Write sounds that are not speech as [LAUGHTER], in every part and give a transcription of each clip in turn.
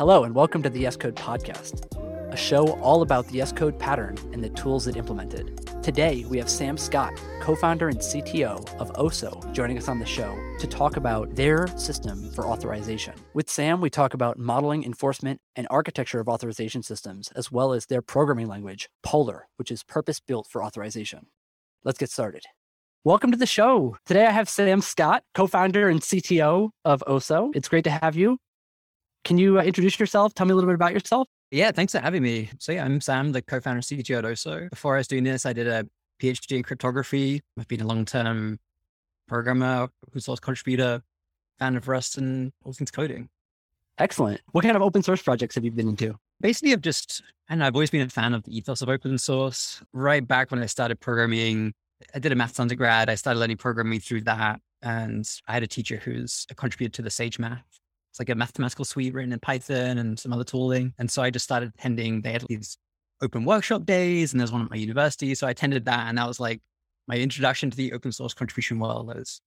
Hello, and welcome to the Yes Code Podcast, a show all about the Yes Code pattern and the tools it implemented. Today, we have Sam Scott, co founder and CTO of Oso, joining us on the show to talk about their system for authorization. With Sam, we talk about modeling, enforcement, and architecture of authorization systems, as well as their programming language, Polar, which is purpose built for authorization. Let's get started. Welcome to the show. Today I have Sam Scott, co founder and CTO of Oso. It's great to have you. Can you uh, introduce yourself? Tell me a little bit about yourself. Yeah, thanks for having me. So, yeah, I'm Sam, the co founder and CTO at Oso. Before I was doing this, I did a PhD in cryptography. I've been a long term programmer, open source contributor, fan of Rust, and all things coding. Excellent. What kind of open source projects have you been into? Basically, I've just, and I've always been a fan of the ethos of open source. Right back when I started programming, I did a maths undergrad. I started learning programming through that. And I had a teacher who's a contributor to the Sage Math. It's like a mathematical suite written in Python and some other tooling. And so I just started attending, they had these open workshop days and there's one at my university. So I attended that. And that was like my introduction to the open source contribution world was,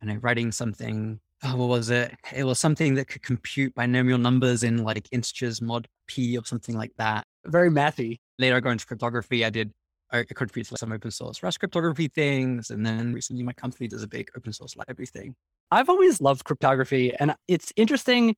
you know, writing something. Oh, what was it? It was something that could compute binomial numbers in like integers mod p or something like that. Very mathy. Later, I got into cryptography. I did I contribute to some open source Rust cryptography things. And then recently my company does a big open source library thing. I've always loved cryptography and it's interesting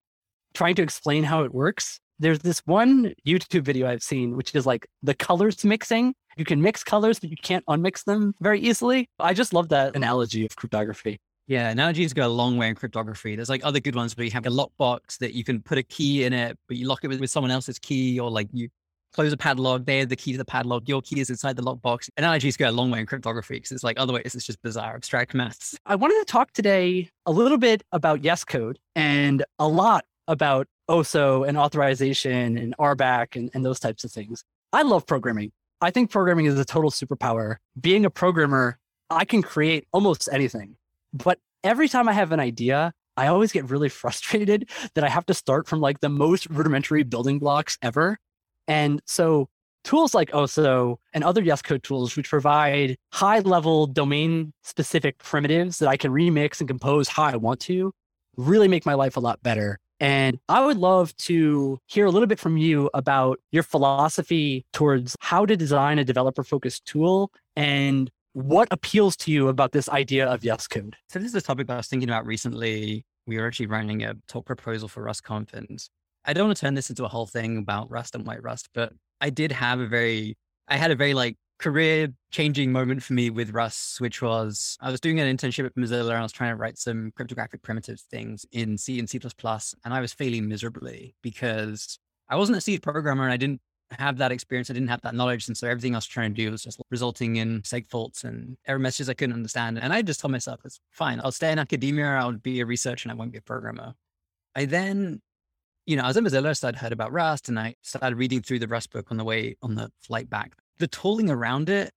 trying to explain how it works. There's this one YouTube video I've seen, which is like the colors mixing. You can mix colors, but you can't unmix them very easily. I just love that analogy of cryptography. Yeah, analogies go a long way in cryptography. There's like other good ones where you have a lockbox that you can put a key in it, but you lock it with, with someone else's key, or like you close a padlock, they're the key to the padlock, your key is inside the lockbox. Analogies go a long way in cryptography because it's like otherwise it's just bizarre abstract maths. I wanted to talk today a little bit about Yes Code and a lot about OSO and authorization and RBAC and, and those types of things. I love programming. I think programming is a total superpower. Being a programmer, I can create almost anything. But every time I have an idea, I always get really [LAUGHS] frustrated that I have to start from like the most rudimentary building blocks ever and so tools like OSO and other Yes Code tools, which provide high level domain specific primitives that I can remix and compose how I want to, really make my life a lot better. And I would love to hear a little bit from you about your philosophy towards how to design a developer focused tool and what appeals to you about this idea of Yes Code. So, this is a topic I was thinking about recently. We were actually running a talk proposal for RustConf, and I don't want to turn this into a whole thing about Rust and White Rust, but I did have a very, I had a very like career changing moment for me with Rust, which was I was doing an internship at Mozilla and I was trying to write some cryptographic primitive things in C and C++, and I was failing miserably because I wasn't a C programmer and I didn't have that experience. I didn't have that knowledge. And so everything I was trying to do was just resulting in seg faults and error messages I couldn't understand. And I just told myself, it's fine. I'll stay in academia. I'll be a researcher and I won't be a programmer. I then you know, as I was in Mozilla, I'd heard about Rust and I started reading through the Rust book on the way on the flight back. The tooling around it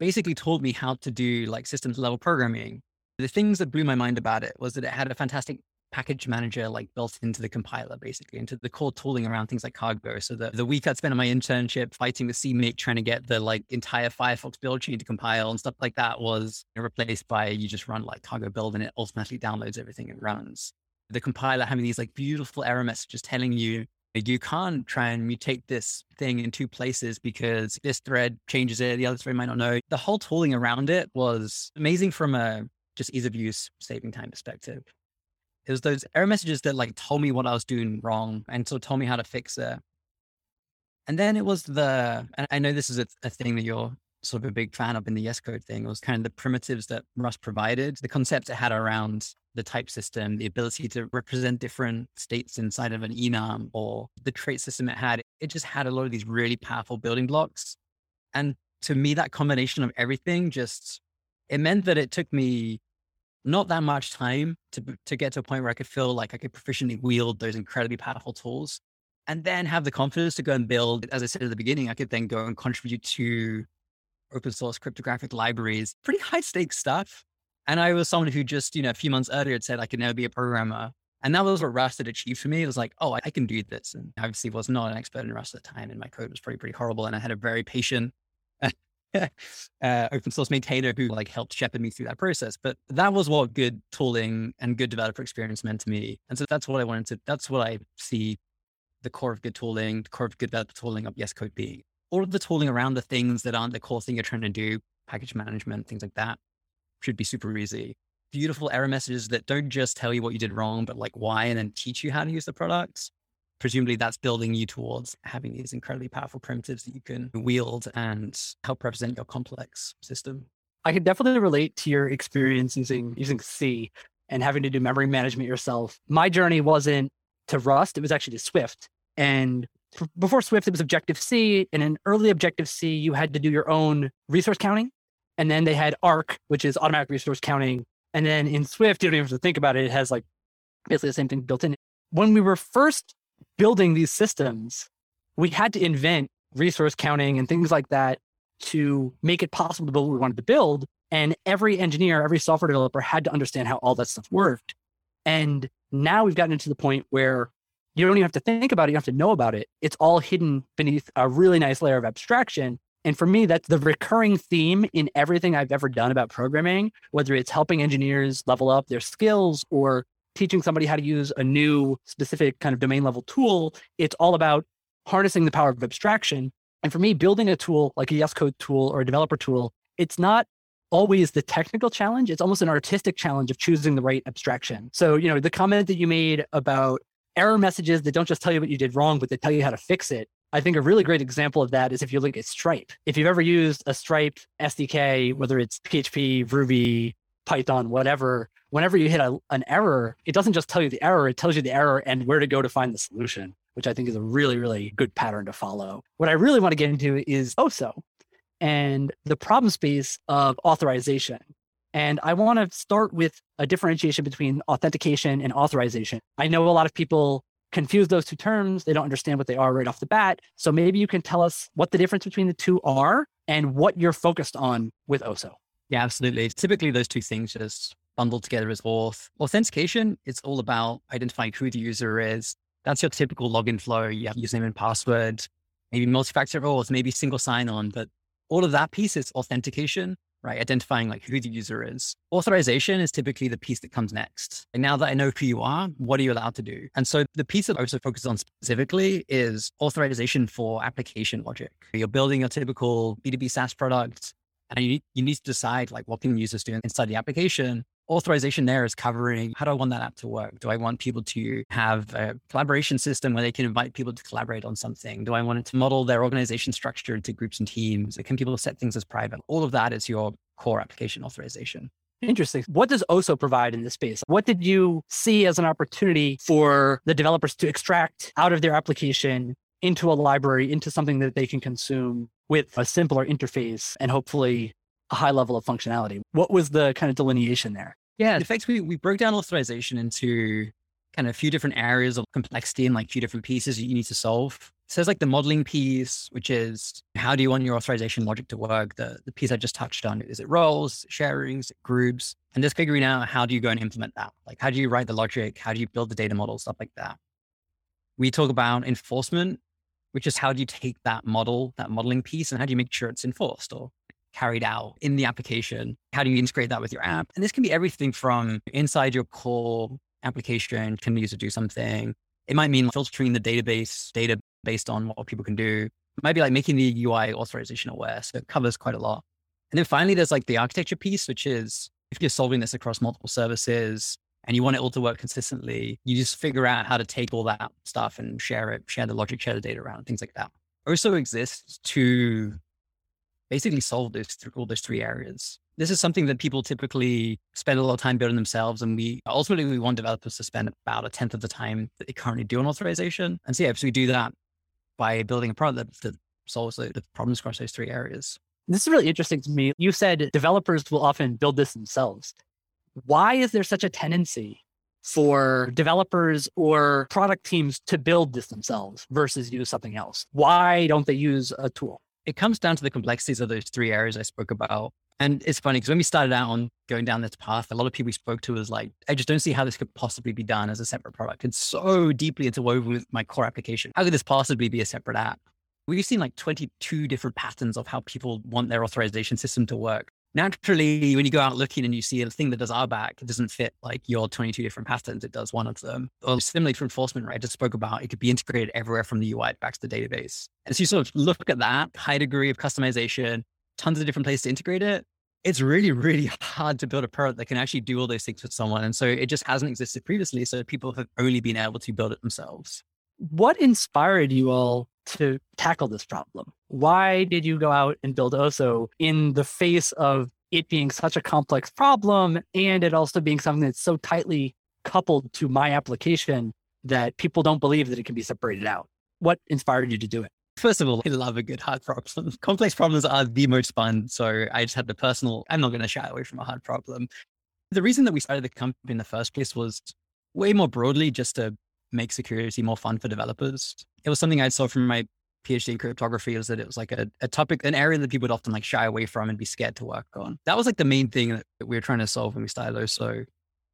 basically told me how to do like systems level programming. The things that blew my mind about it was that it had a fantastic package manager like built into the compiler, basically into the core tooling around things like cargo. So the, the week I'd spent on my internship fighting with CMake, trying to get the like entire Firefox build chain to compile and stuff like that was replaced by you just run like cargo build and it automatically downloads everything and runs the compiler having these like beautiful error messages telling you you can't try and mutate this thing in two places because this thread changes it, the other thread might not know. The whole tooling around it was amazing from a just ease of use, saving time perspective. It was those error messages that like told me what I was doing wrong and so told me how to fix it. And then it was the, and I know this is a, a thing that you're sort of a big fan of in the Yes Code thing, was kind of the primitives that Rust provided, the concepts it had around the type system, the ability to represent different states inside of an enum or the trait system it had, it just had a lot of these really powerful building blocks. And to me, that combination of everything just, it meant that it took me not that much time to, to get to a point where I could feel like I could proficiently wield those incredibly powerful tools and then have the confidence to go and build, as I said at the beginning, I could then go and contribute to open source cryptographic libraries, pretty high stakes stuff. And I was someone who just, you know, a few months earlier had said I could never be a programmer. And that was what Rust had achieved for me. It was like, oh, I can do this. And obviously was not an expert in Rust at the time. And my code was pretty, pretty horrible. And I had a very patient [LAUGHS] uh, open source maintainer who like helped shepherd me through that process. But that was what good tooling and good developer experience meant to me. And so that's what I wanted to, that's what I see the core of good tooling, the core of good developer tooling of Yes Code B. All of the tooling around the things that aren't the core thing you're trying to do, package management, things like that, should be super easy. Beautiful error messages that don't just tell you what you did wrong, but like why and then teach you how to use the products. Presumably that's building you towards having these incredibly powerful primitives that you can wield and help represent your complex system. I can definitely relate to your experience using using C and having to do memory management yourself. My journey wasn't to Rust, it was actually to Swift. And before Swift, it was Objective C. And in early Objective C, you had to do your own resource counting. And then they had Arc, which is automatic resource counting. And then in Swift, you don't even have to think about it. It has like basically the same thing built in. When we were first building these systems, we had to invent resource counting and things like that to make it possible to build what we wanted to build. And every engineer, every software developer had to understand how all that stuff worked. And now we've gotten to the point where you don't even have to think about it, you have to know about it. It's all hidden beneath a really nice layer of abstraction. And for me, that's the recurring theme in everything I've ever done about programming, whether it's helping engineers level up their skills or teaching somebody how to use a new specific kind of domain level tool. It's all about harnessing the power of abstraction. And for me, building a tool like a Yes Code tool or a developer tool, it's not always the technical challenge. It's almost an artistic challenge of choosing the right abstraction. So, you know, the comment that you made about error messages that don't just tell you what you did wrong, but they tell you how to fix it. I think a really great example of that is if you look at Stripe. If you've ever used a Stripe SDK, whether it's PHP, Ruby, Python, whatever, whenever you hit a, an error, it doesn't just tell you the error, it tells you the error and where to go to find the solution, which I think is a really, really good pattern to follow. What I really want to get into is OSO and the problem space of authorization. And I want to start with a differentiation between authentication and authorization. I know a lot of people confuse those two terms. They don't understand what they are right off the bat. So maybe you can tell us what the difference between the two are and what you're focused on with OSO. Yeah, absolutely. Typically, those two things just bundled together as auth. Authentication, it's all about identifying who the user is. That's your typical login flow. You have username and password, maybe multi-factor auth, maybe single sign-on, but all of that piece is authentication right? Identifying like who the user is. Authorization is typically the piece that comes next. And now that I know who you are, what are you allowed to do? And so the piece that I also focus on specifically is authorization for application logic. You're building a typical B2B SaaS product and you you need to decide like what can users do inside the application authorization there is covering how do I want that app to work? Do I want people to have a collaboration system where they can invite people to collaborate on something? Do I want it to model their organization structure into groups and teams? Can people set things as private? All of that is your core application authorization. Interesting. What does OSO provide in this space? What did you see as an opportunity for the developers to extract out of their application into a library, into something that they can consume with a simpler interface and hopefully a high level of functionality. What was the kind of delineation there? Yeah, in fact, we, we broke down authorization into kind of a few different areas of complexity and like few different pieces you need to solve. So there's like the modeling piece, which is how do you want your authorization logic to work? The, the piece I just touched on, is it roles, sharings, groups? And just figuring out how do you go and implement that? Like how do you write the logic? How do you build the data model? Stuff like that. We talk about enforcement, which is how do you take that model, that modeling piece, and how do you make sure it's enforced or carried out in the application? How do you integrate that with your app? And this can be everything from inside your core application, can the user do something? It might mean filtering the database data based on what people can do. It might be like making the UI authorization aware. So it covers quite a lot. And then finally, there's like the architecture piece, which is if you're solving this across multiple services and you want it all to work consistently, you just figure out how to take all that stuff and share it, share the logic, share the data around, things like that. OSO exists to basically solve those all those three areas. This is something that people typically spend a lot of time building themselves, and we ultimately we want developers to spend about a tenth of the time that they currently do on authorization. And so yeah, so we do that by building a product that, that solves the, the problems across those three areas. This is really interesting to me. You said developers will often build this themselves. Why is there such a tendency for developers or product teams to build this themselves versus use something else? Why don't they use a tool? it comes down to the complexities of those three areas I spoke about. And it's funny because when we started out on going down this path, a lot of people we spoke to was like, I just don't see how this could possibly be done as a separate product. It's so deeply interwoven with my core application. How could this possibly be a separate app? We've seen like 22 different patterns of how people want their authorization system to work. Naturally, when you go out looking and you see a thing that does RBAC, it doesn't fit like your 22 different patterns. It does one of them. Or similarly for enforcement, right? I just spoke about it could be integrated everywhere from the UI back to the database. And so you sort of look at that high degree of customization, tons of different places to integrate it. It's really, really [LAUGHS] hard to build a product that can actually do all those things with someone. And so it just hasn't existed previously. So people have only been able to build it themselves. What inspired you all to tackle this problem? Why did you go out and build Oso in the face of it being such a complex problem and it also being something that's so tightly coupled to my application that people don't believe that it can be separated out? What inspired you to do it? First of all, I love a good hard problem. [LAUGHS] Complex problems are the most fun. So I just had the personal, I'm not going to shy away from a hard problem. The reason that we started the company in the first place was way more broadly just to make security more fun for developers. It was something I saw from my PhD in cryptography was that it was like a, a topic, an area that people would often like shy away from and be scared to work on. That was like the main thing that we were trying to solve when we started Oso.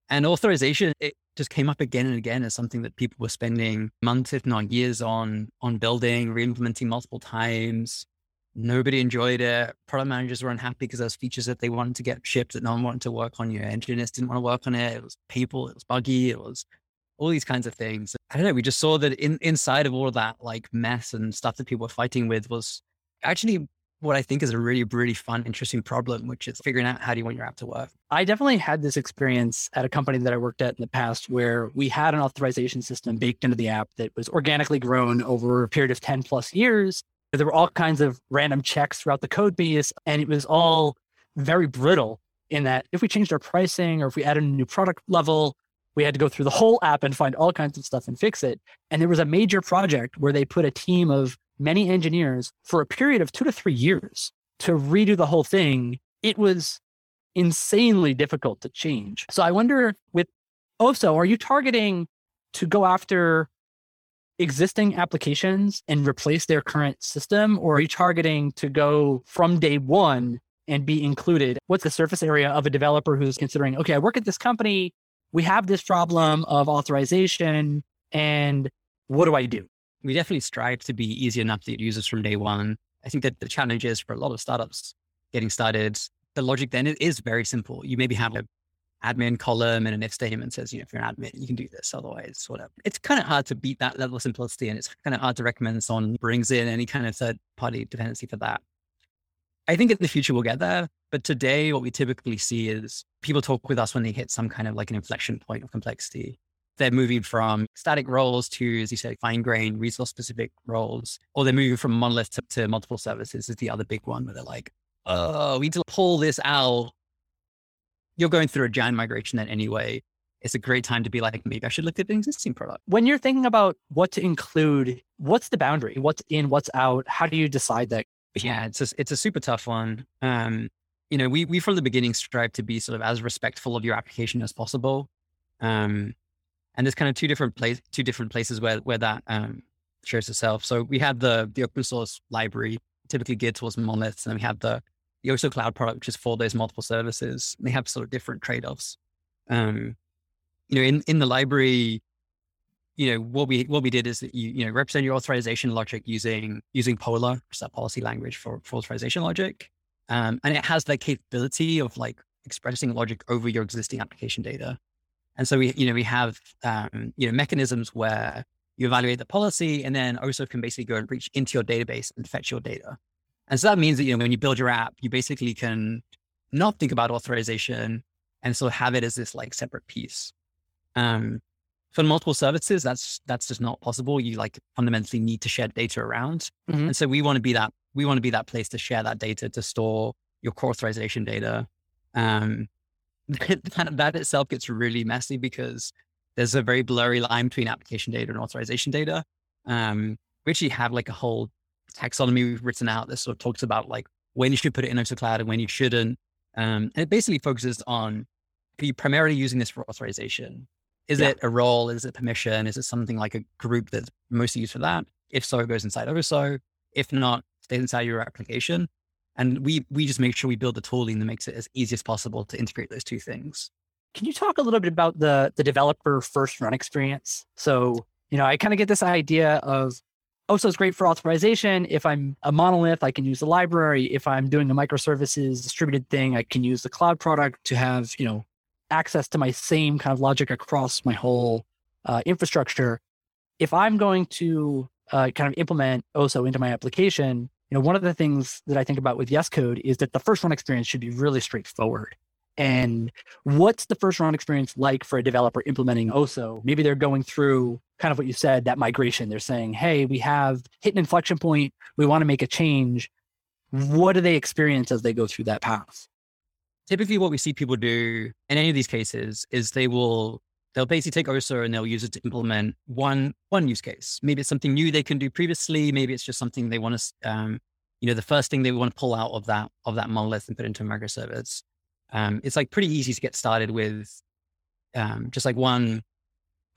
And authorization, it just came up again and again as something that people were spending months, if not years on, on building, re-implementing multiple times. Nobody enjoyed it. Product managers were unhappy because those features that they wanted to get shipped that no one wanted to work on. Your engineers didn't want to work on it. It was people, it was buggy, it was all these kinds of things. I don't know. We just saw that in, inside of all of that like mess and stuff that people were fighting with was actually what I think is a really, really fun, interesting problem, which is figuring out how do you want your app to work. I definitely had this experience at a company that I worked at in the past where we had an authorization system baked into the app that was organically grown over a period of 10 plus years. There were all kinds of random checks throughout the code base, and it was all very brittle in that if we changed our pricing or if we added a new product level, we had to go through the whole app and find all kinds of stuff and fix it. And there was a major project where they put a team of many engineers for a period of two to three years to redo the whole thing. It was insanely difficult to change. So I wonder with Oso, are you targeting to go after existing applications and replace their current system? Or are you targeting to go from day one and be included? What's the surface area of a developer who's considering, okay, I work at this company we have this problem of authorization and what do I do? We definitely strive to be easy enough to users from day one. I think that the challenge is for a lot of startups getting started, the logic then is very simple. You maybe have an admin column and an if statement says, you know, if you're an admin, you can do this. Otherwise, whatever. It's kind of hard to beat that level of simplicity and it's kind of hard to recommend someone brings in any kind of third party dependency for that. I think in the future we'll get there. But today, what we typically see is people talk with us when they hit some kind of like an inflection point of complexity. They're moving from static roles to, as you said, fine grained resource specific roles, or they're moving from monolith to, to multiple services is the other big one where they're like, oh, we need to pull this out. You're going through a giant migration then anyway. It's a great time to be like, maybe I should look at an existing product. When you're thinking about what to include, what's the boundary? What's in, what's out? How do you decide that? Yeah, it's a, it's a super tough one. Um, you know, we we from the beginning strive to be sort of as respectful of your application as possible. Um, and there's kind of two different place, two different places where where that um, shows itself. So we have the the open source library, typically geared towards monoliths, and we have the the Oso Cloud product, which is for those multiple services. They have sort of different trade offs. Um, you know, in in the library, you know what we what we did is that you you know represent your authorization logic using using Polar, which is that policy language for, for authorization logic. Um, and it has the capability of like expressing logic over your existing application data. And so we, you know, we have, um, you know, mechanisms where you evaluate the policy and then Oso can basically go and reach into your database and fetch your data. And so that means that, you know, when you build your app, you basically can not think about authorization and so have it as this like separate piece. Um, for multiple services, that's that's just not possible. You like fundamentally need to share data around, mm-hmm. and so we want to be that we want to be that place to share that data to store your core authorization data. Um, [LAUGHS] that, that itself gets really messy because there's a very blurry line between application data and authorization data. Um, we actually have like a whole taxonomy we've written out that sort of talks about like when you should put it in Cloud and when you shouldn't. Um, and it basically focuses on are you primarily using this for authorization? Is yeah. it a role? Is it permission? Is it something like a group that's mostly used for that? If so, it goes inside Oso. If not, inside your application. And we we just make sure we build the tooling that makes it as easy as possible to integrate those two things. Can you talk a little bit about the the developer first run experience? So, you know, I kind of get this idea of OSO is great for authorization. If I'm a monolith, I can use the library. If I'm doing a microservices distributed thing, I can use the cloud product to have, you know, access to my same kind of logic across my whole uh, infrastructure. If I'm going to uh, kind of implement OSO into my application, you know, one of the things that I think about with Yes Code is that the first run experience should be really straightforward. And what's the first run experience like for a developer implementing OSO? Maybe they're going through kind of what you said, that migration. They're saying, hey, we have hit an inflection point. We want to make a change. What do they experience as they go through that path? Typically, what we see people do in any of these cases is they will they'll basically take OSO and they'll use it to implement one one use case. Maybe it's something new they can do previously. Maybe it's just something they want to, um, you know, the first thing they want to pull out of that of that monolith and put into a microservice. Um, it's like pretty easy to get started with, um, just like one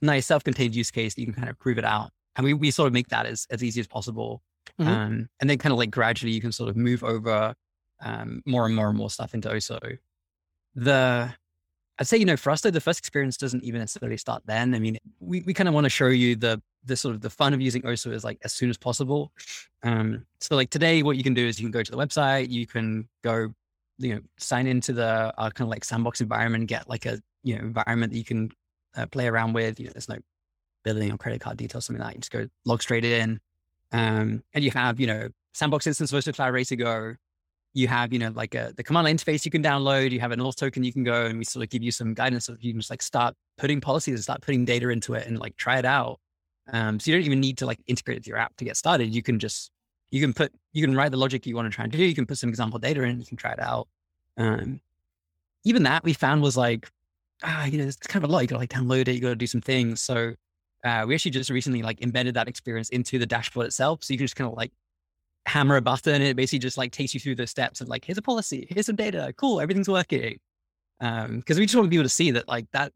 nice self-contained use case that you can kind of prove it out. And we we sort of make that as as easy as possible. Mm-hmm. Um, and then kind of like gradually you can sort of move over um, more and more and more stuff into OSO. The I'd say, you know, for us though, the first experience doesn't even necessarily start then. I mean, we, we kind of want to show you the the sort of the fun of using OSO is like as soon as possible. Um, so like today, what you can do is you can go to the website, you can go, you know, sign into the uh, kind of like sandbox environment, get like a you know environment that you can uh, play around with. You know, there's no billing or credit card details, something like that. You just go log straight in, um, and you have you know sandbox instance versus cloud ready to go you have, you know, like a, the command line interface you can download, you have an auth token you can go and we sort of give you some guidance of you can just like start putting policies and start putting data into it and like try it out. Um, so you don't even need to like integrate it with your app to get started. You can just, you can put, you can write the logic you want to try and do. You can put some example data in, you can try it out. Um, even that we found was like, ah, you know, it's kind of a lot. You got to like download it, you got to do some things. So uh, we actually just recently like embedded that experience into the dashboard itself. So you can just kind of like hammer a button and it basically just like takes you through the steps of like, here's a policy, here's some data, cool, everything's working. Um, because we just want people to see that like that,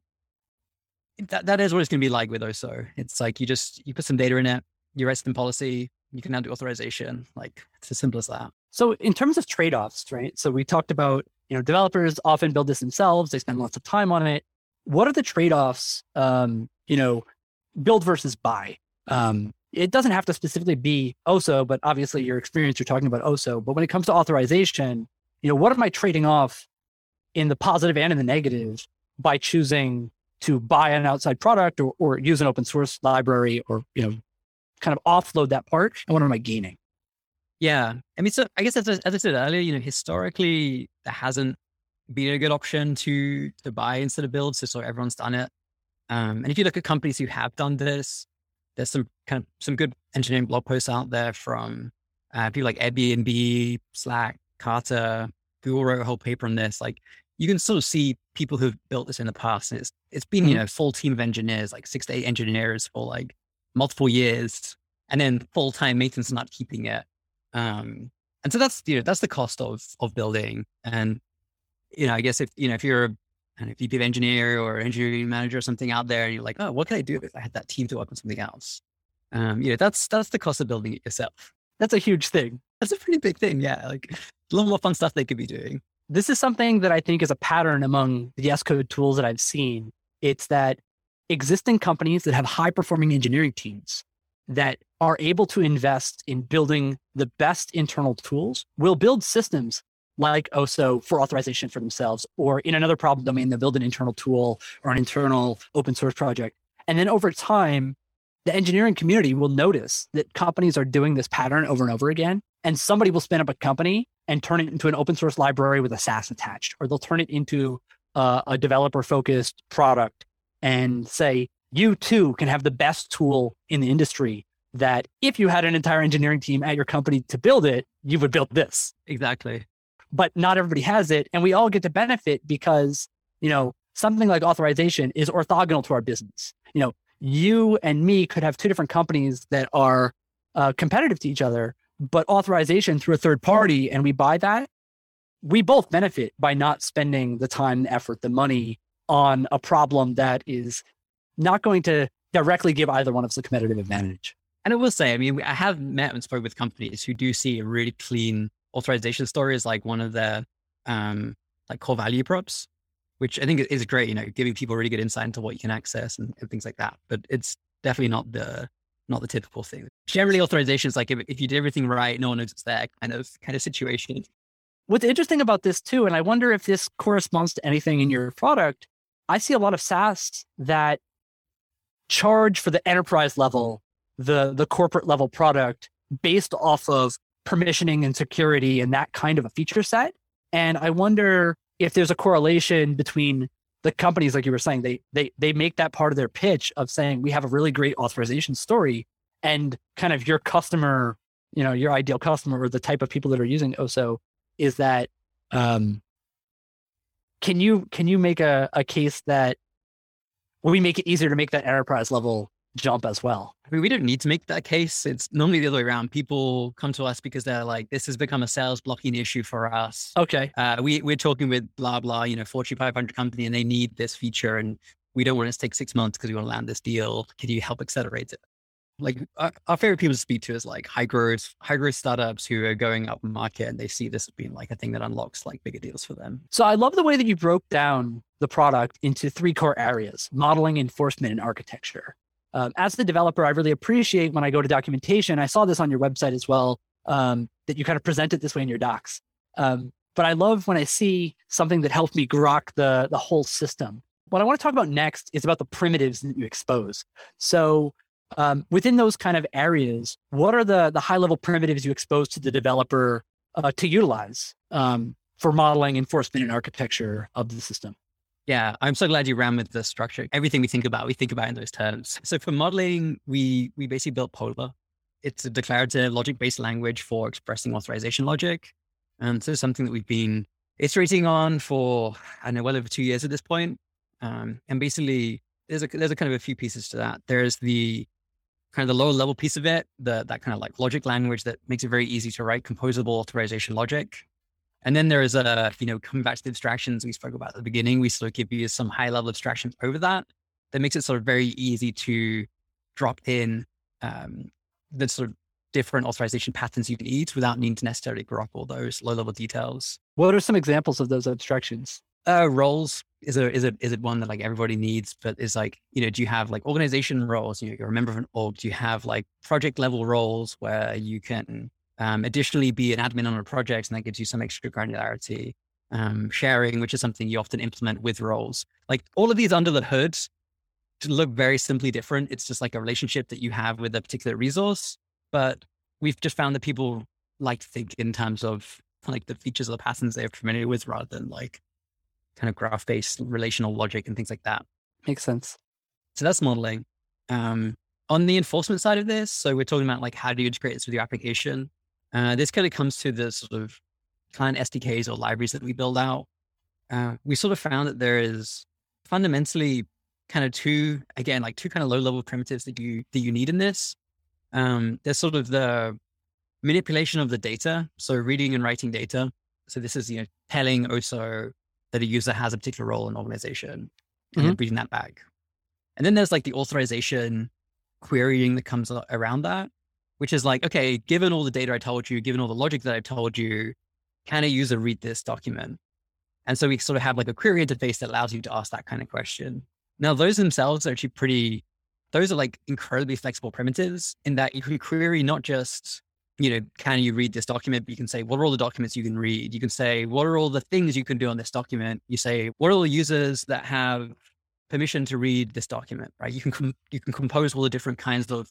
that that is what it's gonna be like with OSO. It's like you just you put some data in it, you write some policy, you can now do authorization. Like it's as simple as that. So in terms of trade-offs, right? So we talked about, you know, developers often build this themselves, they spend lots of time on it. What are the trade-offs um, you know, build versus buy? Um, it doesn't have to specifically be OSO, but obviously your experience, you're talking about OSO. But when it comes to authorization, you know, what am I trading off in the positive and in the negative by choosing to buy an outside product or, or use an open source library or, you know, kind of offload that part? And what am I gaining? Yeah. I mean, so I guess as, as I said earlier, you know, historically, there hasn't been a good option to to buy instead of build. So, so everyone's done it. Um, and if you look at companies who have done this, there's some kind of some good engineering blog posts out there from uh, people like Airbnb, Slack, Carta, Google wrote a whole paper on this. Like you can sort of see people who've built this in the past. And it's it's been, mm-hmm. you know, full team of engineers, like six to eight engineers for like multiple years, and then full time maintenance not keeping it. Um, and so that's you know that's the cost of of building. And you know, I guess if you know if you're and a VP of engineer or engineering manager or something out there, and you're like, oh, what could I do if I had that team to work on something else? Um, you know, that's that's the cost of building it yourself. That's a huge thing. That's a pretty big thing. Yeah, like a lot more fun stuff they could be doing. This is something that I think is a pattern among the Yes Code tools that I've seen. It's that existing companies that have high performing engineering teams that are able to invest in building the best internal tools will build systems like OSO for authorization for themselves, or in another problem domain, they'll build an internal tool or an internal open source project. And then over time, the engineering community will notice that companies are doing this pattern over and over again. And somebody will spin up a company and turn it into an open source library with a SaaS attached, or they'll turn it into uh, a developer focused product and say, you too can have the best tool in the industry that if you had an entire engineering team at your company to build it, you would build this. Exactly but not everybody has it. And we all get to benefit because, you know, something like authorization is orthogonal to our business. You know, you and me could have two different companies that are uh, competitive to each other, but authorization through a third party and we buy that, we both benefit by not spending the time, the effort, the money on a problem that is not going to directly give either one of us a competitive advantage. And I will say, I mean, I have met and spoke with companies who do see a really clean authorization story is like one of the um, like core value props, which I think is great. You know, giving people really good insight into what you can access and, and things like that. But it's definitely not the not the typical thing. Generally, authorization is like if, if you did everything right, no one knows it's there kind of kind of situation. What's interesting about this too, and I wonder if this corresponds to anything in your product, I see a lot of SaaS that charge for the enterprise level, the the corporate level product based off of permissioning and security and that kind of a feature set. And I wonder if there's a correlation between the companies, like you were saying, they they they make that part of their pitch of saying we have a really great authorization story, and kind of your customer, you know, your ideal customer or the type of people that are using OSO is that um, can you can you make a, a case that we make it easier to make that enterprise level jump as well? I mean, we don't need to make that case. It's normally the other way around. People come to us because they're like, this has become a sales blocking issue for us. Okay. Uh, we, we're talking with blah, blah, you know, Fortune 500 company and they need this feature and we don't want it to take six months because we want to land this deal. Can you help accelerate it? Like our, our, favorite people to speak to is like high growth, high growth startups who are going up market and they see this as being like a thing that unlocks like bigger deals for them. So I love the way that you broke down the product into three core areas: modeling, enforcement, and architecture. Um, as the developer, I really appreciate when I go to documentation. I saw this on your website as well, um, that you kind of present it this way in your docs. Um, but I love when I see something that helps me grok the, the whole system. What I want to talk about next is about the primitives that you expose. So um, within those kind of areas, what are the, the high level primitives you expose to the developer uh, to utilize um, for modeling, enforcement, and architecture of the system? Yeah, I'm so glad you ran with the structure. Everything we think about, we think about in those terms. So for modeling, we we basically built Polar. It's a declarative logic-based language for expressing authorization logic. And so something that we've been iterating on for, I don't know, well over two years at this point. Um, and basically there's a there's a kind of a few pieces to that. There's the kind of the lower level piece of it, the that kind of like logic language that makes it very easy to write composable authorization logic. And then there is a, you know, coming back to the abstractions we spoke about at the beginning, we sort of give you some high level abstractions over that. That makes it sort of very easy to drop in um, the sort of different authorization patterns you need without needing to necessarily all those low level details. What are some examples of those abstractions? Uh, roles is a is a is it one that like everybody needs, but is like you know, do you have like organization roles? You know, you're a member of an org. Do you have like project level roles where you can um, additionally, be an admin on a project, and that gives you some extra granularity. Um, sharing, which is something you often implement with roles. Like all of these under the hood look very simply different. It's just like a relationship that you have with a particular resource. But we've just found that people like to think in terms of like the features or the patterns they're familiar with rather than like kind of graph based relational logic and things like that. Makes sense. So that's modeling. Um, on the enforcement side of this, so we're talking about like how do you integrate this with your application? Uh, this kind of comes to the sort of client SDKs or libraries that we build out. Uh, we sort of found that there is fundamentally kind of two, again, like two kind of low level primitives that you, that you need in this. Um, there's sort of the manipulation of the data. So reading and writing data. So this is, you know, telling Oso that a user has a particular role in an organization and mm-hmm. reading that back. And then there's like the authorization querying that comes around that which is like, okay, given all the data I told you, given all the logic that I've told you, can a user read this document? And so we sort of have like a query interface that allows you to ask that kind of question. Now, those themselves are actually pretty, those are like incredibly flexible primitives in that you can query not just, you know, can you read this document, but you can say, what are all the documents you can read? You can say, what are all the things you can do on this document? You say, what are all the users that have permission to read this document, right? You can, com- you can compose all the different kinds of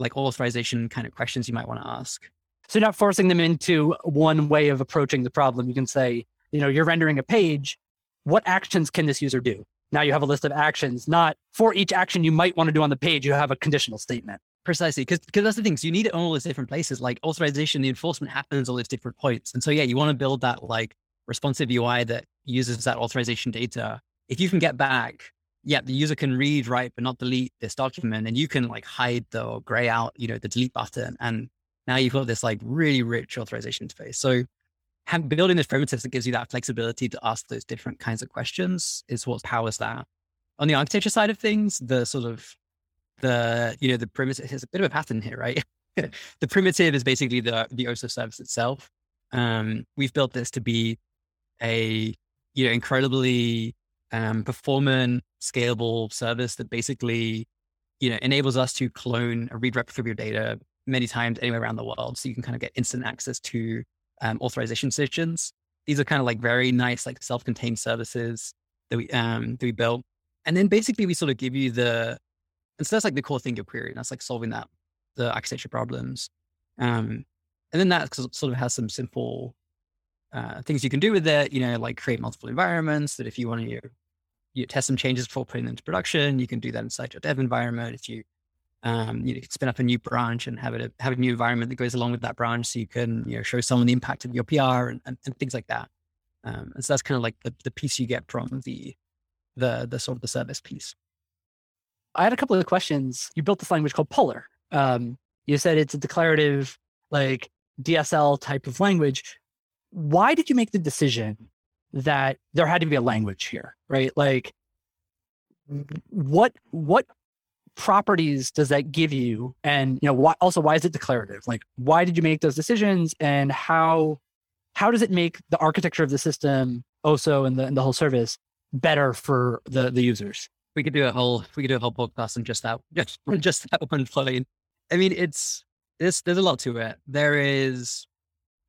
like authorization kind of questions you might want to ask. So not forcing them into one way of approaching the problem. You can say, you know, you're rendering a page. What actions can this user do? Now you have a list of actions, not for each action you might want to do on the page, you have a conditional statement. Precisely. Because that's the thing. So you need it on all these different places. Like authorization, the enforcement happens all these different points. And so, yeah, you want to build that like responsive UI that uses that authorization data. If you can get back yeah, the user can read, write, but not delete this document. And you can like hide the or gray out, you know, the delete button. And now you've got this like really rich authorization interface. So have, building this primitives that gives you that flexibility to ask those different kinds of questions is what powers that. On the architecture side of things, the sort of the, you know, the primitive has a bit of a pattern here, right? [LAUGHS] the primitive is basically the the OSO service itself. Um, we've built this to be a you know incredibly um, performant, scalable service that basically you know, enables us to clone a read replica of your data many times anywhere around the world. So you can kind of get instant access to um, authorization sessions. These are kind of like very nice, like self-contained services that we um, that we built. And then basically we sort of give you the, and so that's like the core thing of query. And that's like solving that, the architecture problems. Um, and then that sort of has some simple uh, things you can do with it, you know, like create multiple environments that if you want to you test some changes before putting them into production, you can do that inside your dev environment. If you um, you know, spin up a new branch and have it have a new environment that goes along with that branch, so you can you know show someone the impact of your PR and, and, and things like that. Um, and so that's kind of like the, the piece you get from the the the sort of the service piece. I had a couple of questions. You built this language called Polar. Um, you said it's a declarative, like DSL type of language. Why did you make the decision that there had to be a language here, right? Like, what what properties does that give you? And you know why, also why is it declarative? Like why did you make those decisions? And how how does it make the architecture of the system oso and the, and the whole service better for the the users? We could do a whole we could do a whole podcast on just that just [LAUGHS] just that one plugin i mean it's there's there's a lot to it. There is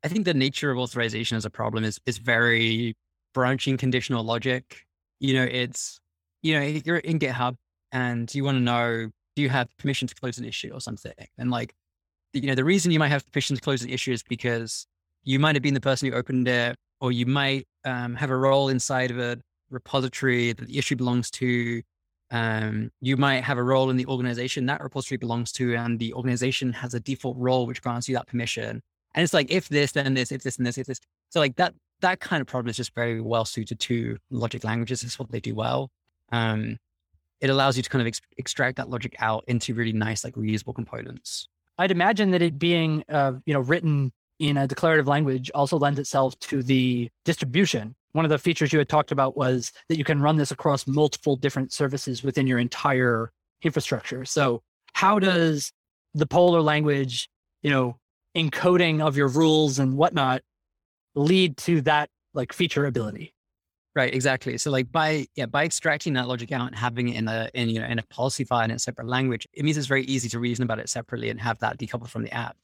i think the nature of authorization as a problem is is very branching conditional logic you know it's you know you're in github and you want to know do you have permission to close an issue or something? And like, you know, the reason you might have permission to close an issue is because you might have been the person who opened it, or you might um, have a role inside of a repository that the issue belongs to. Um, you might have a role in the organization that repository belongs to, and the organization has a default role which grants you that permission. And it's like if this, then this, if this, and this, if this. So like that that kind of problem is just very well suited to logic languages. It's what they do well. Um, it allows you to kind of ex- extract that logic out into really nice, like reusable components. I'd imagine that it being, uh, you know, written in a declarative language also lends itself to the distribution. One of the features you had talked about was that you can run this across multiple different services within your entire infrastructure. So, how does the Polar language, you know, encoding of your rules and whatnot lead to that like feature ability? Right, exactly. So like by yeah, by extracting that logic out and having it in a in you know in a policy file in a separate language, it means it's very easy to reason about it separately and have that decoupled from the app.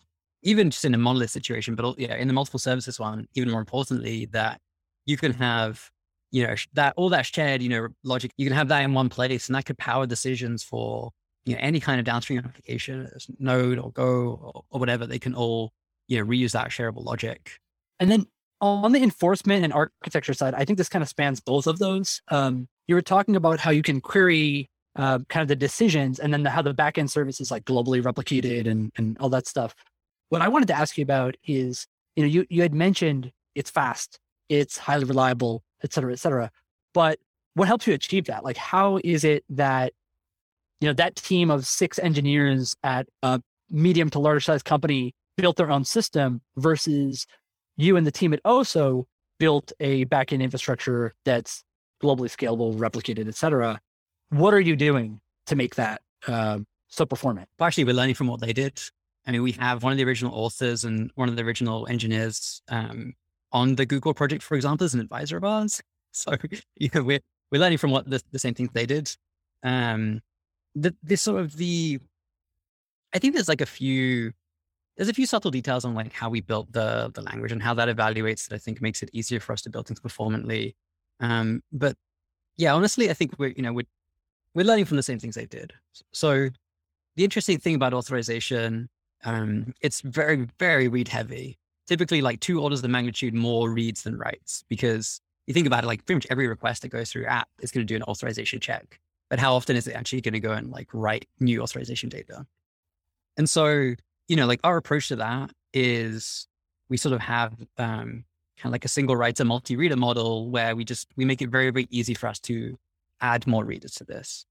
Even just in a monolith situation, but yeah, in the multiple services one, even more importantly, that you can have you know that all that shared you know logic, you can have that in one place, and that could power decisions for you know any kind of downstream application, Node or Go or, or whatever. They can all you know reuse that shareable logic. And then on the enforcement and architecture side, I think this kind of spans both of those. Um, you were talking about how you can query uh, kind of the decisions and then the, how the backend service is like globally replicated and, and all that stuff. What I wanted to ask you about is, you know, you, you had mentioned it's fast, it's highly reliable, et cetera, et cetera. But what helps you achieve that? Like, how is it that, you know, that team of six engineers at a medium to large size company built their own system versus you and the team at Oso built a backend infrastructure that's globally scalable, replicated, et cetera. What are you doing to make that uh, so performant? Partially, we're learning from what they did. I mean, we have one of the original authors and one of the original engineers um, on the Google project, for example, as an advisor of ours. [LAUGHS] So, you know, we're, we're learning from what the, the same things they did. Um, the, this sort of the, I think there's like a few there's a few subtle details on like how we built the the language and how that evaluates that I think makes it easier for us to build things performantly. Um, but yeah, honestly, I think we're you know we're we're learning from the same things they did. So the interesting thing about authorization, um, it's very very read heavy. Typically, like two orders of magnitude more reads than writes because you think about it, like pretty much every request that goes through app is going to do an authorization check. But how often is it actually going to go and like write new authorization data? And so you know, like our approach to that is we sort of have um, kind of like a single writer multi-reader model where we just we make it very very easy for us to add more readers to this.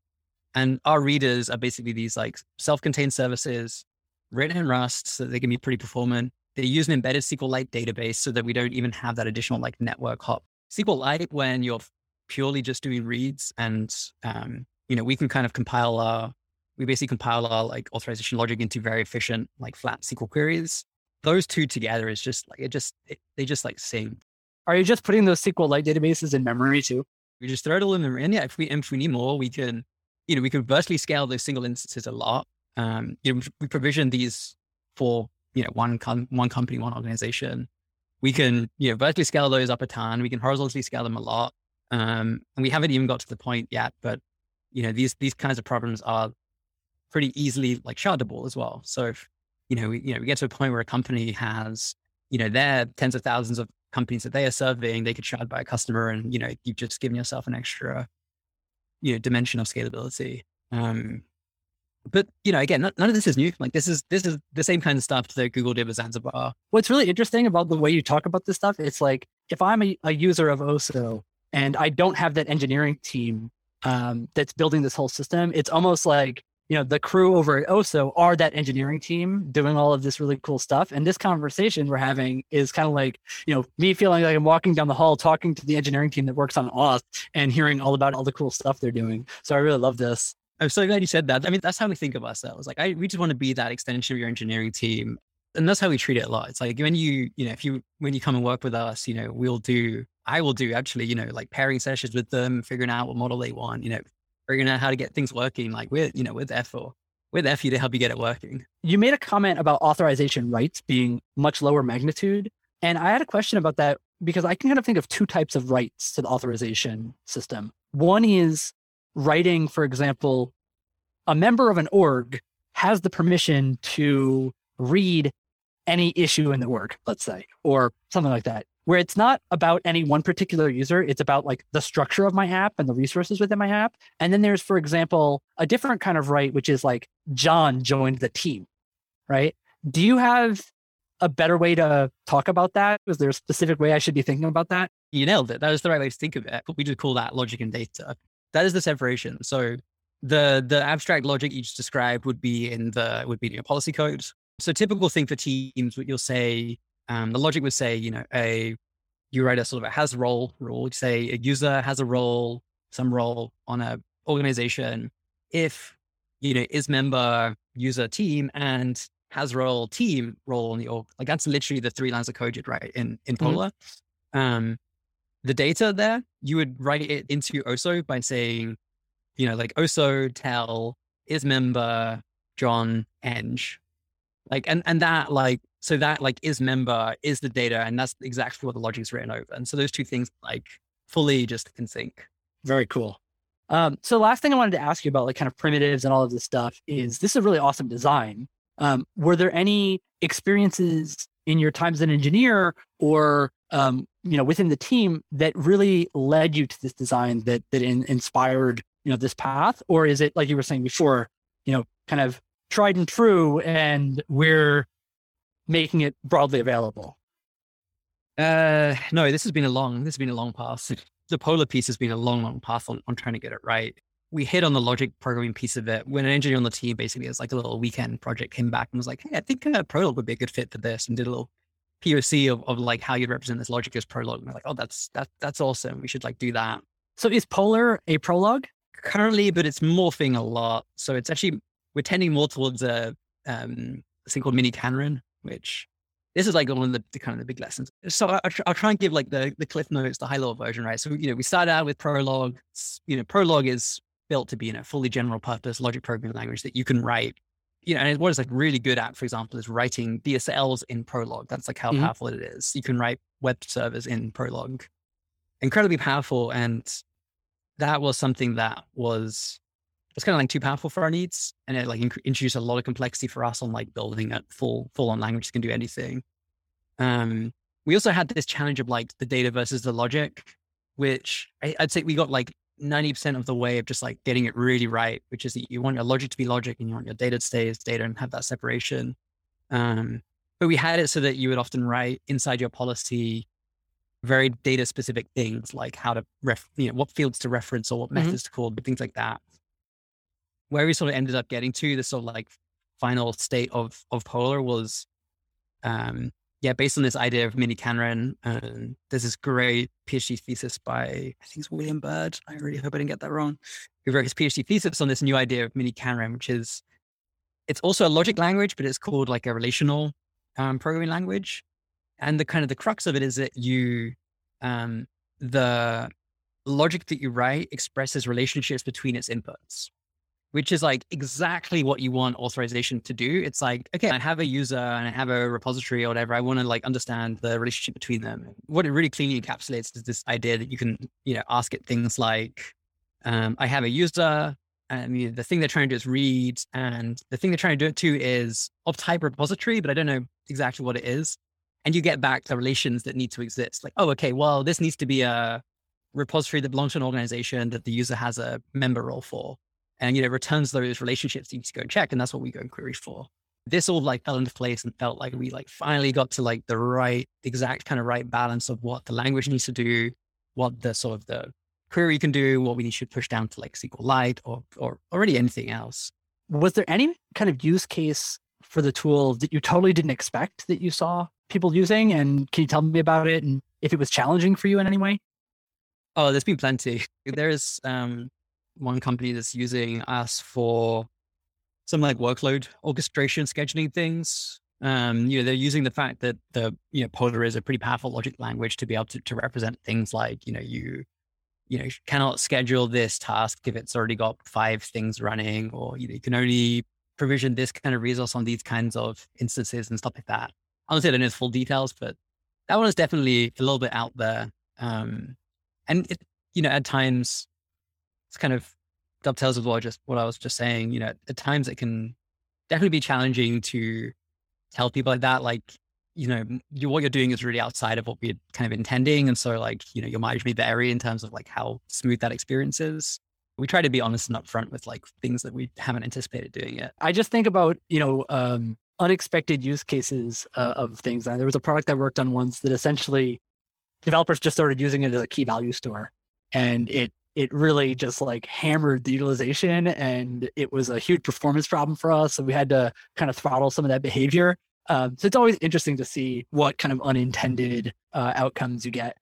And our readers are basically these like self-contained services written in rust so they can be pretty performant. They use an embedded sqlite database so that we don't even have that additional like network hop. Sqlite when you're purely just doing reads and um, you know we can kind of compile our we basically compile our like authorization logic into very efficient, like flat SQL queries. Those two together is just like, it just, it, they just like sing. Are you just putting those SQLite databases in memory too? We just throw it all in memory. And yeah, if we, if we need more, we can, you know, we can virtually scale those single instances a lot. Um, you know, we provision these for, you know, one, com- one company, one organization. We can, you know, vertically scale those up a ton. We can horizontally scale them a lot. Um, and we haven't even got to the point yet, but you know, these, these kinds of problems are pretty easily like shardable as well. So if, you know, we, you know, we get to a point where a company has, you know, their tens of thousands of companies that they are serving, they could shard by a customer and, you know, you've just given yourself an extra, you know, dimension of scalability. Um, but you know, again, none of this is new. Like this is this is the same kind of stuff that Google did with Zanzibar. What's really interesting about the way you talk about this stuff, it's like if I'm a, a user of Oso and I don't have that engineering team um, that's building this whole system, it's almost like you know the crew over at Oso are that engineering team doing all of this really cool stuff. And this conversation we're having is kind of like you know me feeling like I'm walking down the hall talking to the engineering team that works on Auth and hearing all about all the cool stuff they're doing. So I really love this. I'm so glad you said that. I mean, that's how we think of ourselves. Like, I we just want to be that extension of your engineering team, and that's how we treat it a lot. It's like when you, you know, if you when you come and work with us, you know, we'll do, I will do actually, you know, like pairing sessions with them, figuring out what model they want, you know, figuring out how to get things working. Like we're, you know, with F4, with F you to help you get it working. You made a comment about authorization rights being much lower magnitude, and I had a question about that because I can kind of think of two types of rights to the authorization system. One is writing, for example, a member of an org has the permission to read any issue in the org, let's say, or something like that, where it's not about any one particular user. It's about like the structure of my app and the resources within my app. And then there's, for example, a different kind of write, which is like John joined the team, right? Do you have a better way to talk about that? Is there a specific way I should be thinking about that? You nailed it. That is the right way to think of it. We just call that logic and data that is the separation. So the the abstract logic you just described would be in the would be in your policy code. So typical thing for teams, what you'll say, um, the logic would say, you know, a you write a sort of a has role rule. You say a user has a role, some role on a organization. If you know is member user team and has role team role on the org, like that's literally the three lines of code you'd write in in mm-hmm. Polar. Mm-hmm. Um, the data there, you would write it into OSO by saying, you know, like OSO tell is member John Eng. Like, and, and that like, so that like is member is the data. And that's exactly what the logic is written over. And so those two things like fully just in sync. Very cool. Um, so last thing I wanted to ask you about like kind of primitives and all of this stuff is this is a really awesome design. Um, were there any experiences in your time as an engineer or um, you know within the team that really led you to this design that that in, inspired you know this path or is it like you were saying before you know kind of tried and true and we're making it broadly available uh no this has been a long this has been a long path [LAUGHS] the polar piece has been a long long path on, on trying to get it right we hit on the logic programming piece of it when an engineer on the team basically as like a little weekend project came back and was like hey i think uh, prolog would be a good fit for this and did a little POC of, of like how you'd represent this logic as Prolog. And I'm like, oh, that's that that's awesome. We should like do that. So is Polar a Prolog? Currently, but it's morphing a lot. So it's actually we're tending more towards a um thing called miniKanren, which this is like one of the, the kind of the big lessons. So I, will try and give like the the cliff notes, the high level version, right? So you know we started out with Prolog. You know, Prolog is built to be in a fully general purpose logic programming language that you can write you know, and what it's like really good at, for example, is writing DSLs in Prolog. That's like how mm-hmm. powerful it is. You can write web servers in Prolog. Incredibly powerful. And that was something that was was kind of like too powerful for our needs. And it like inc- introduced a lot of complexity for us on like building a full, full on language that can do anything. Um, we also had this challenge of like the data versus the logic, which I, I'd say we got like 90% of the way of just like getting it really right, which is that you want your logic to be logic and you want your data to stay as data and have that separation. Um, but we had it so that you would often write inside your policy very data specific things like how to ref, you know, what fields to reference or what mm-hmm. methods to call, things like that. Where we sort of ended up getting to the sort of like final state of of Polar was um, yeah, based on this idea of miniKanren, um, there's this great PhD thesis by I think it's William Byrd. I really hope I didn't get that wrong. Who wrote his PhD thesis on this new idea of miniKanren, which is it's also a logic language, but it's called like a relational um, programming language. And the kind of the crux of it is that you um, the logic that you write expresses relationships between its inputs. Which is like exactly what you want authorization to do. It's like, okay, I have a user and I have a repository or whatever. I want to like understand the relationship between them. What it really cleanly encapsulates is this idea that you can, you know, ask it things like, um, I have a user and you know, the thing they're trying to do is read and the thing they're trying to do it to is of type repository, but I don't know exactly what it is. And you get back the relations that need to exist. Like, oh, okay, well, this needs to be a repository that belongs to an organization that the user has a member role for and you know returns those relationships you need to go and check and that's what we go and query for. This all like fell into place and felt like we like finally got to like the right exact kind of right balance of what the language needs to do what the sort of the query can do what we need to push down to like sqlite or or already anything else. Was there any kind of use case for the tool that you totally didn't expect that you saw people using? And can you tell me about it and if it was challenging for you in any way? Oh there's been plenty. There's um one company that's using us for some like workload orchestration scheduling things. Um, you know, they're using the fact that the you know Polar is a pretty powerful logic language to be able to, to represent things like you know you you know cannot schedule this task if it's already got five things running, or you know you can only provision this kind of resource on these kinds of instances and stuff like that. I don't say know the full details, but that one is definitely a little bit out there. Um, and it, you know, at times it's kind of dovetails with what I just what I was just saying. You know, at times it can definitely be challenging to tell people like that, like you know, you, what you're doing is really outside of what we're kind of intending, and so like you know, your mileage may vary in terms of like how smooth that experience is. We try to be honest and upfront with like things that we haven't anticipated doing yet. I just think about you know um, unexpected use cases uh, of things. And there was a product I worked on once that essentially developers just started using it as a key value store, and it it really just like hammered the utilization and it was a huge performance problem for us. So we had to kind of throttle some of that behavior. Um, so it's always interesting to see what kind of unintended uh, outcomes you get.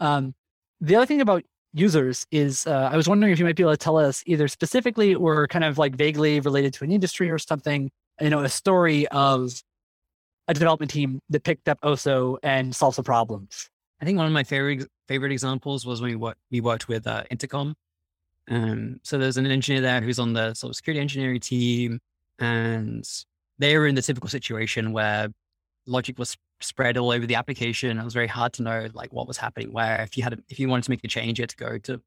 Um, the other thing about users is uh, I was wondering if you might be able to tell us either specifically or kind of like vaguely related to an industry or something, you know, a story of a development team that picked up Oso and solved some problems. I think one of my favorite favorite examples was when we worked, we worked with uh, Intercom. Um, so there's an engineer there who's on the sort of security engineering team, and they were in the typical situation where logic was spread all over the application. It was very hard to know like what was happening where. If you had, if you wanted to make a change, you had to go to,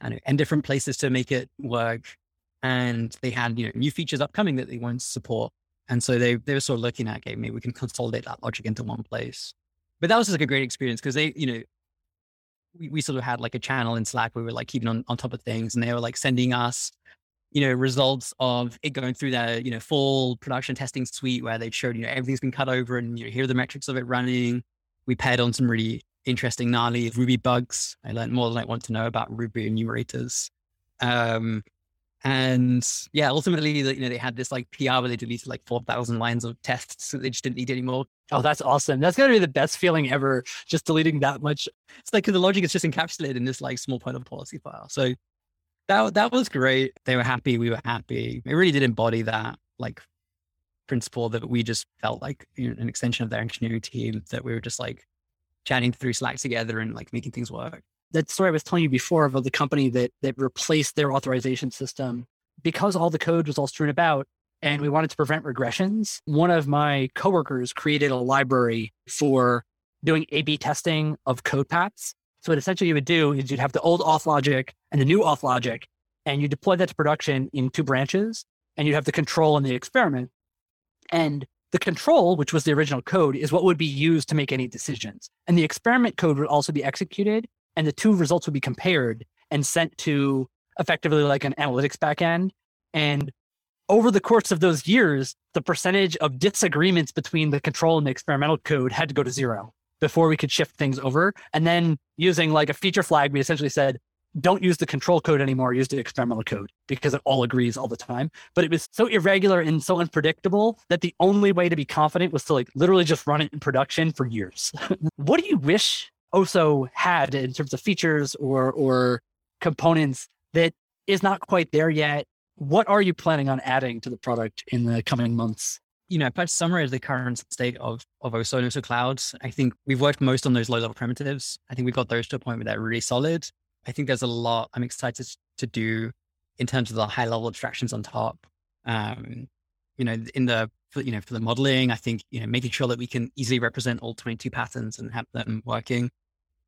and different places to make it work. And they had you know new features upcoming that they wanted to support, and so they they were sort of looking at, okay, maybe we can consolidate that logic into one place but that was just like a great experience because they, you know, we, we sort of had like a channel in Slack where we were like keeping on, on top of things and they were like sending us, you know, results of it going through their, you know, full production testing suite where they showed, you know, everything's been cut over and, you know, here are the metrics of it running. We paired on some really interesting, gnarly Ruby bugs. I learned more than I want to know about Ruby enumerators. Um, and yeah, ultimately, you know, they had this like PR where they deleted like 4,000 lines of tests. So they just didn't need anymore. Oh, that's awesome. That's going to be the best feeling ever. Just deleting that much. It's like cause the logic is just encapsulated in this like small point of policy file. So that, that was great. They were happy. We were happy. It really did embody that like principle that we just felt like you know, an extension of their engineering team that we were just like chatting through Slack together and like making things work that story I was telling you before about the company that that replaced their authorization system because all the code was all strewn about and we wanted to prevent regressions. One of my coworkers created a library for doing A/B testing of code paths. So what essentially you would do is you'd have the old auth logic and the new auth logic, and you deploy that to production in two branches, and you'd have the control and the experiment. And the control, which was the original code, is what would be used to make any decisions. And the experiment code would also be executed and the two results would be compared and sent to effectively like an analytics backend. And over the course of those years, the percentage of disagreements between the control and the experimental code had to go to zero before we could shift things over. And then using like a feature flag, we essentially said, don't use the control code anymore, use the experimental code because it all agrees all the time. But it was so irregular and so unpredictable that the only way to be confident was to like literally just run it in production for years. [LAUGHS] what do you wish Oso had in terms of features or or components that is not quite there yet. What are you planning on adding to the product in the coming months? You know, I summarize the current state of of Oso and Oso Clouds, I think we've worked most on those low level primitives. I think we've got those to a point where they're really solid. I think there's a lot I'm excited to do in terms of the high level abstractions on top. Um, you know, in the you know for the modeling, I think you know making sure that we can easily represent all 22 patterns and have them working.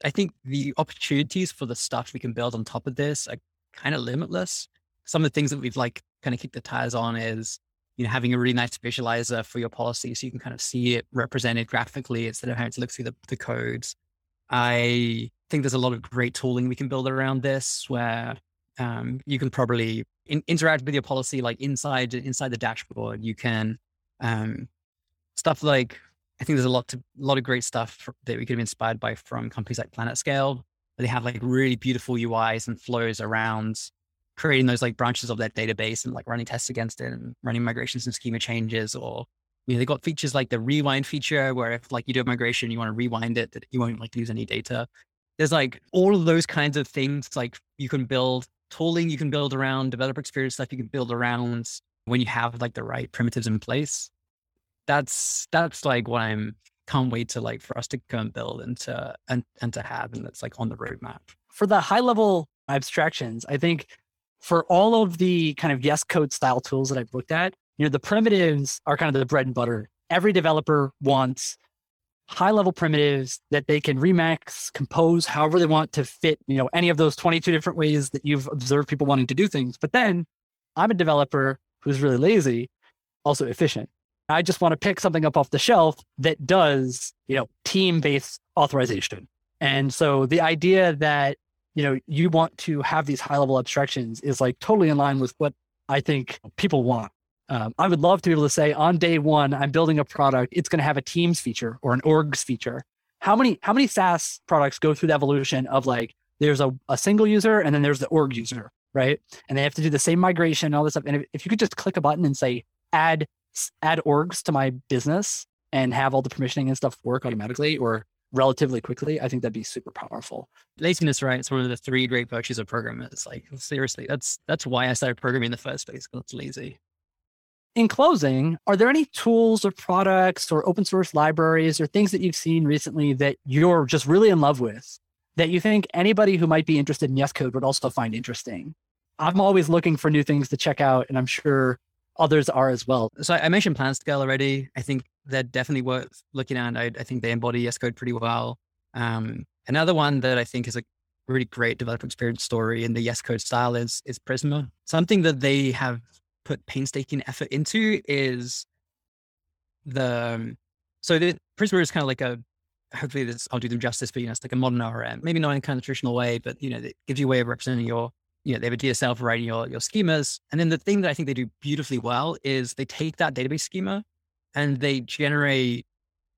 I think the opportunities for the stuff we can build on top of this are kind of limitless. Some of the things that we've like kind of kicked the tires on is you know having a really nice visualizer for your policy so you can kind of see it represented graphically instead of having to look through the, the codes. I think there's a lot of great tooling we can build around this where um, you can probably in, interact with your policy like inside inside the dashboard. You can um, stuff like I think there's a lot to a lot of great stuff that we could have inspired by from companies like PlanetScale. They have like really beautiful UIs and flows around creating those like branches of that database and like running tests against it and running migrations and schema changes or you know, they got features like the rewind feature where if like you do a migration, you want to rewind it, that you won't like lose any data. There's like all of those kinds of things like you can build tooling you can build around developer experience stuff you can build around when you have like the right primitives in place. That's that's like what I'm can't wait to like for us to go and build and to and, and to have and that's like on the roadmap. For the high level abstractions, I think for all of the kind of yes code style tools that I've looked at, you know, the primitives are kind of the bread and butter. Every developer wants high level primitives that they can remix, compose however they want to fit, you know, any of those 22 different ways that you've observed people wanting to do things. But then I'm a developer who's really lazy, also efficient. I just want to pick something up off the shelf that does, you know, team based authorization. And so the idea that, you know, you want to have these high level abstractions is like totally in line with what I think people want. Um, I would love to be able to say on day one, I'm building a product. It's going to have a Teams feature or an Orgs feature. How many how many SaaS products go through the evolution of like there's a, a single user and then there's the org user, right? And they have to do the same migration and all this stuff. And if, if you could just click a button and say add add orgs to my business and have all the permissioning and stuff work automatically or relatively quickly, I think that'd be super powerful. Laziness, right? It's one of the three great virtues of programming. It's like seriously, that's that's why I started programming in the first place because it's lazy in closing, are there any tools or products or open source libraries or things that you've seen recently that you're just really in love with that you think anybody who might be interested in Yes Code would also find interesting? I'm always looking for new things to check out, and I'm sure others are as well. So I mentioned PlanetScale already. I think they're definitely worth looking at. I, I think they embody Yes Code pretty well. Um, another one that I think is a really great developer experience story in the Yes Code style is is Prisma. Something that they have put painstaking effort into is the um, so the Prisma is kind of like a hopefully this I'll do them justice, but you know it's like a modern ORM, maybe not in a kind of traditional way, but you know it gives you a way of representing your you know they have a DSL for writing your your schemas, and then the thing that I think they do beautifully well is they take that database schema and they generate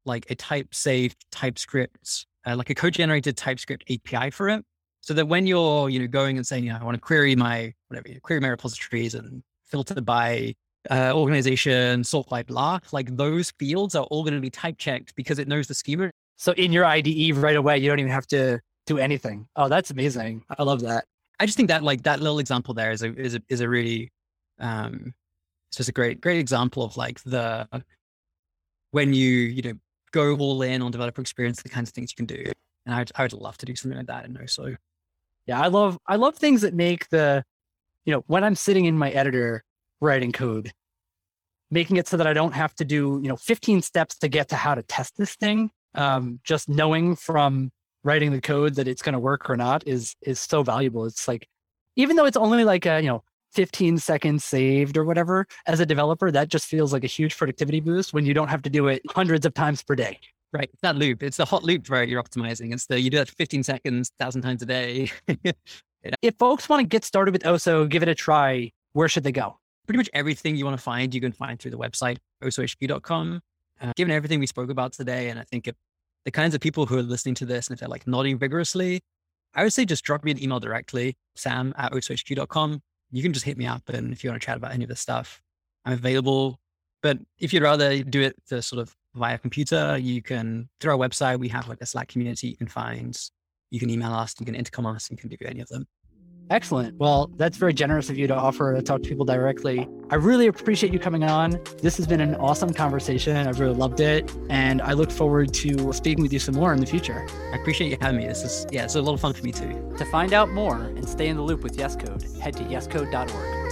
like a type safe TypeScript, uh, like a code generated TypeScript API for it. So that when you're, you know, going and saying, you know, I want to query my whatever, query my repositories and filter by uh, organization, sort by blah, like those fields are all going to be type checked because it knows the schema. So in your IDE right away, you don't even have to do anything. Oh, that's amazing. I love that. I just think that like that little example there is a is a is a really um it's just a great great example of like the when you you know go all in on developer experience, the kinds of things you can do. And I would, I would love to do something like that in so. Yeah, I love I love things that make the you know, when I'm sitting in my editor writing code, making it so that I don't have to do, you know, 15 steps to get to how to test this thing. Um, just knowing from writing the code that it's going to work or not is is so valuable. It's like, even though it's only like a, you know, 15 seconds saved or whatever, as a developer, that just feels like a huge productivity boost when you don't have to do it hundreds of times per day. Right. It's that loop. It's the hot loop where you're optimizing. It's the you do that 15 seconds, thousand times a day. [LAUGHS] If folks want to get started with oso give it a try, where should they go? Pretty much everything you want to find, you can find through the website, osohq.com. Uh, given everything we spoke about today, and I think if the kinds of people who are listening to this, and if they're like nodding vigorously, I would say just drop me an email directly, sam at osohq.com. You can just hit me up. And if you want to chat about any of this stuff, I'm available. But if you'd rather do it the sort of via computer, you can, through our website, we have like a Slack community you can find you can email us, you can intercom us, you can do any of them. Excellent. Well, that's very generous of you to offer to talk to people directly. I really appreciate you coming on. This has been an awesome conversation. I've really loved it. And I look forward to speaking with you some more in the future. I appreciate you having me. This is, yeah, it's a of fun for me too. To find out more and stay in the loop with YesCode, head to yescode.org.